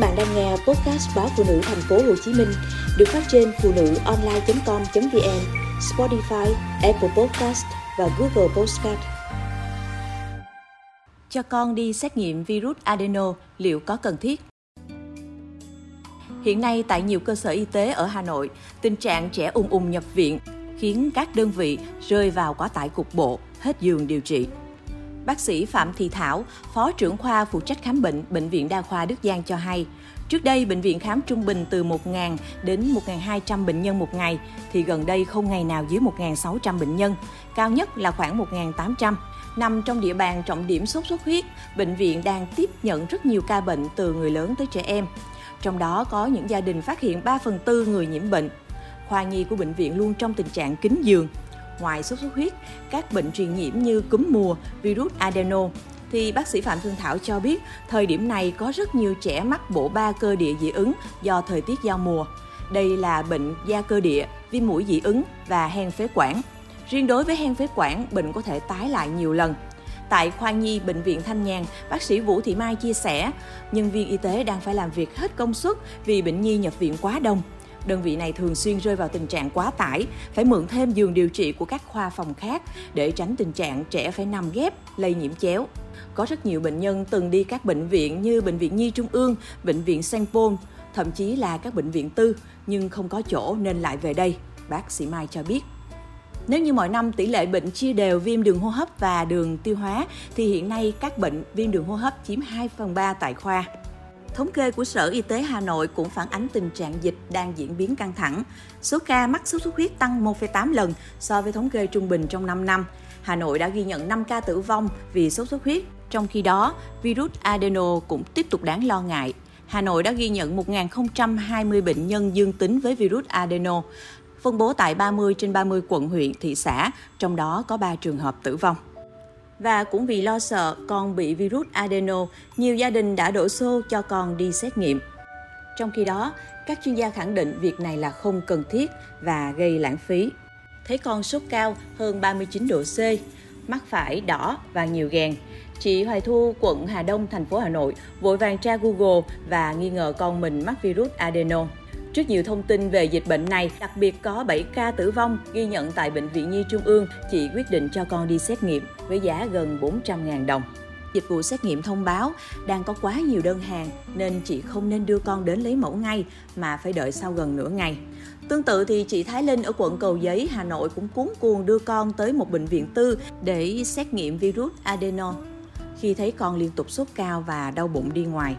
bạn đang nghe podcast báo phụ nữ thành phố Hồ Chí Minh được phát trên phụ nữ online.com.vn, Spotify, Apple Podcast và Google Podcast. Cho con đi xét nghiệm virus adeno liệu có cần thiết? Hiện nay tại nhiều cơ sở y tế ở Hà Nội, tình trạng trẻ ung ung nhập viện khiến các đơn vị rơi vào quá tải cục bộ, hết giường điều trị. Bác sĩ Phạm Thị Thảo, Phó trưởng khoa phụ trách khám bệnh Bệnh viện Đa khoa Đức Giang cho hay, Trước đây, bệnh viện khám trung bình từ 1.000 đến 1.200 bệnh nhân một ngày, thì gần đây không ngày nào dưới 1.600 bệnh nhân, cao nhất là khoảng 1.800. Nằm trong địa bàn trọng điểm sốt xuất huyết, bệnh viện đang tiếp nhận rất nhiều ca bệnh từ người lớn tới trẻ em. Trong đó có những gia đình phát hiện 3 phần tư người nhiễm bệnh. Khoa nhi của bệnh viện luôn trong tình trạng kín giường. Ngoài sốt xuất huyết, các bệnh truyền nhiễm như cúm mùa, virus adeno, thì bác sĩ Phạm Phương Thảo cho biết thời điểm này có rất nhiều trẻ mắc bộ ba cơ địa dị ứng do thời tiết giao mùa. Đây là bệnh da cơ địa, viêm mũi dị ứng và hen phế quản. Riêng đối với hen phế quản, bệnh có thể tái lại nhiều lần. Tại khoa nhi bệnh viện Thanh Nhàn, bác sĩ Vũ Thị Mai chia sẻ, nhân viên y tế đang phải làm việc hết công suất vì bệnh nhi nhập viện quá đông. Đơn vị này thường xuyên rơi vào tình trạng quá tải, phải mượn thêm giường điều trị của các khoa phòng khác để tránh tình trạng trẻ phải nằm ghép, lây nhiễm chéo. Có rất nhiều bệnh nhân từng đi các bệnh viện như Bệnh viện Nhi Trung ương, Bệnh viện Sengpon, thậm chí là các bệnh viện tư, nhưng không có chỗ nên lại về đây, bác sĩ Mai cho biết. Nếu như mọi năm tỷ lệ bệnh chia đều viêm đường hô hấp và đường tiêu hóa, thì hiện nay các bệnh viêm đường hô hấp chiếm 2 phần 3 tại khoa. Thống kê của Sở Y tế Hà Nội cũng phản ánh tình trạng dịch đang diễn biến căng thẳng. Số ca mắc sốt xuất huyết tăng 1,8 lần so với thống kê trung bình trong 5 năm. Hà Nội đã ghi nhận 5 ca tử vong vì sốt xuất huyết. Trong khi đó, virus adeno cũng tiếp tục đáng lo ngại. Hà Nội đã ghi nhận 1.020 bệnh nhân dương tính với virus adeno, phân bố tại 30 trên 30 quận huyện, thị xã, trong đó có 3 trường hợp tử vong. Và cũng vì lo sợ con bị virus adeno, nhiều gia đình đã đổ xô cho con đi xét nghiệm. Trong khi đó, các chuyên gia khẳng định việc này là không cần thiết và gây lãng phí. Thấy con sốt cao hơn 39 độ C, mắt phải đỏ và nhiều gèn. Chị Hoài Thu, quận Hà Đông, thành phố Hà Nội, vội vàng tra Google và nghi ngờ con mình mắc virus adeno. Trước nhiều thông tin về dịch bệnh này, đặc biệt có 7 ca tử vong ghi nhận tại Bệnh viện Nhi Trung ương, chị quyết định cho con đi xét nghiệm với giá gần 400.000 đồng. Dịch vụ xét nghiệm thông báo đang có quá nhiều đơn hàng nên chị không nên đưa con đến lấy mẫu ngay mà phải đợi sau gần nửa ngày. Tương tự thì chị Thái Linh ở quận Cầu Giấy, Hà Nội cũng cuốn cuồng đưa con tới một bệnh viện tư để xét nghiệm virus adeno khi thấy con liên tục sốt cao và đau bụng đi ngoài.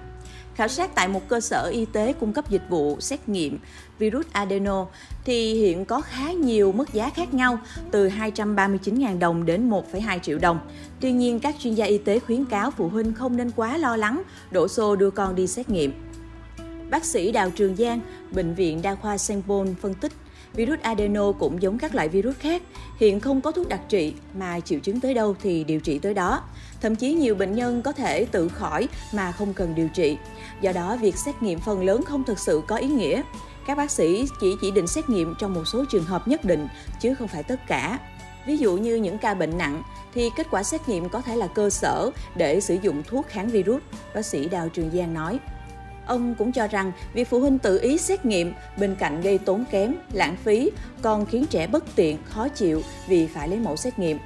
Khảo sát tại một cơ sở y tế cung cấp dịch vụ xét nghiệm virus adeno thì hiện có khá nhiều mức giá khác nhau từ 239.000 đồng đến 1,2 triệu đồng. Tuy nhiên, các chuyên gia y tế khuyến cáo phụ huynh không nên quá lo lắng, đổ xô đưa con đi xét nghiệm. Bác sĩ Đào Trường Giang, Bệnh viện Đa khoa Sengpon phân tích Virus adeno cũng giống các loại virus khác, hiện không có thuốc đặc trị mà triệu chứng tới đâu thì điều trị tới đó. Thậm chí nhiều bệnh nhân có thể tự khỏi mà không cần điều trị. Do đó, việc xét nghiệm phần lớn không thực sự có ý nghĩa. Các bác sĩ chỉ chỉ định xét nghiệm trong một số trường hợp nhất định, chứ không phải tất cả. Ví dụ như những ca bệnh nặng thì kết quả xét nghiệm có thể là cơ sở để sử dụng thuốc kháng virus, bác sĩ Đào Trường Giang nói. Ông cũng cho rằng việc phụ huynh tự ý xét nghiệm bên cạnh gây tốn kém, lãng phí, còn khiến trẻ bất tiện, khó chịu vì phải lấy mẫu xét nghiệm.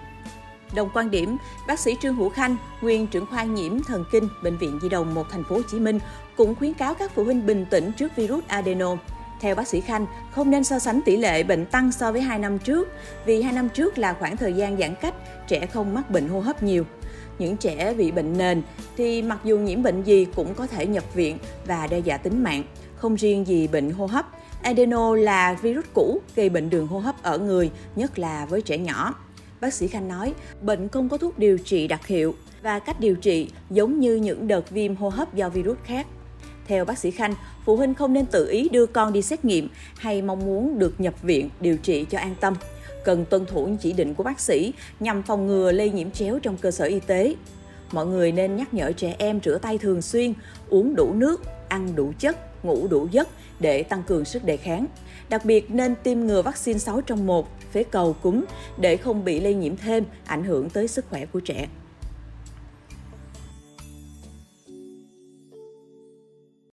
Đồng quan điểm, bác sĩ Trương Hữu Khanh, nguyên trưởng khoa nhiễm thần kinh bệnh viện Di Đồng 1 thành phố Hồ Chí Minh cũng khuyến cáo các phụ huynh bình tĩnh trước virus adeno. Theo bác sĩ Khanh, không nên so sánh tỷ lệ bệnh tăng so với 2 năm trước, vì 2 năm trước là khoảng thời gian giãn cách, trẻ không mắc bệnh hô hấp nhiều. Những trẻ bị bệnh nền thì mặc dù nhiễm bệnh gì cũng có thể nhập viện và đe dọa tính mạng, không riêng gì bệnh hô hấp. Adeno là virus cũ gây bệnh đường hô hấp ở người, nhất là với trẻ nhỏ. Bác sĩ Khanh nói, bệnh không có thuốc điều trị đặc hiệu và cách điều trị giống như những đợt viêm hô hấp do virus khác. Theo bác sĩ Khanh, phụ huynh không nên tự ý đưa con đi xét nghiệm hay mong muốn được nhập viện điều trị cho an tâm. Cần tuân thủ những chỉ định của bác sĩ nhằm phòng ngừa lây nhiễm chéo trong cơ sở y tế. Mọi người nên nhắc nhở trẻ em rửa tay thường xuyên, uống đủ nước, ăn đủ chất, ngủ đủ giấc để tăng cường sức đề kháng. Đặc biệt nên tiêm ngừa vaccine 6 trong 1, phế cầu cúm để không bị lây nhiễm thêm, ảnh hưởng tới sức khỏe của trẻ.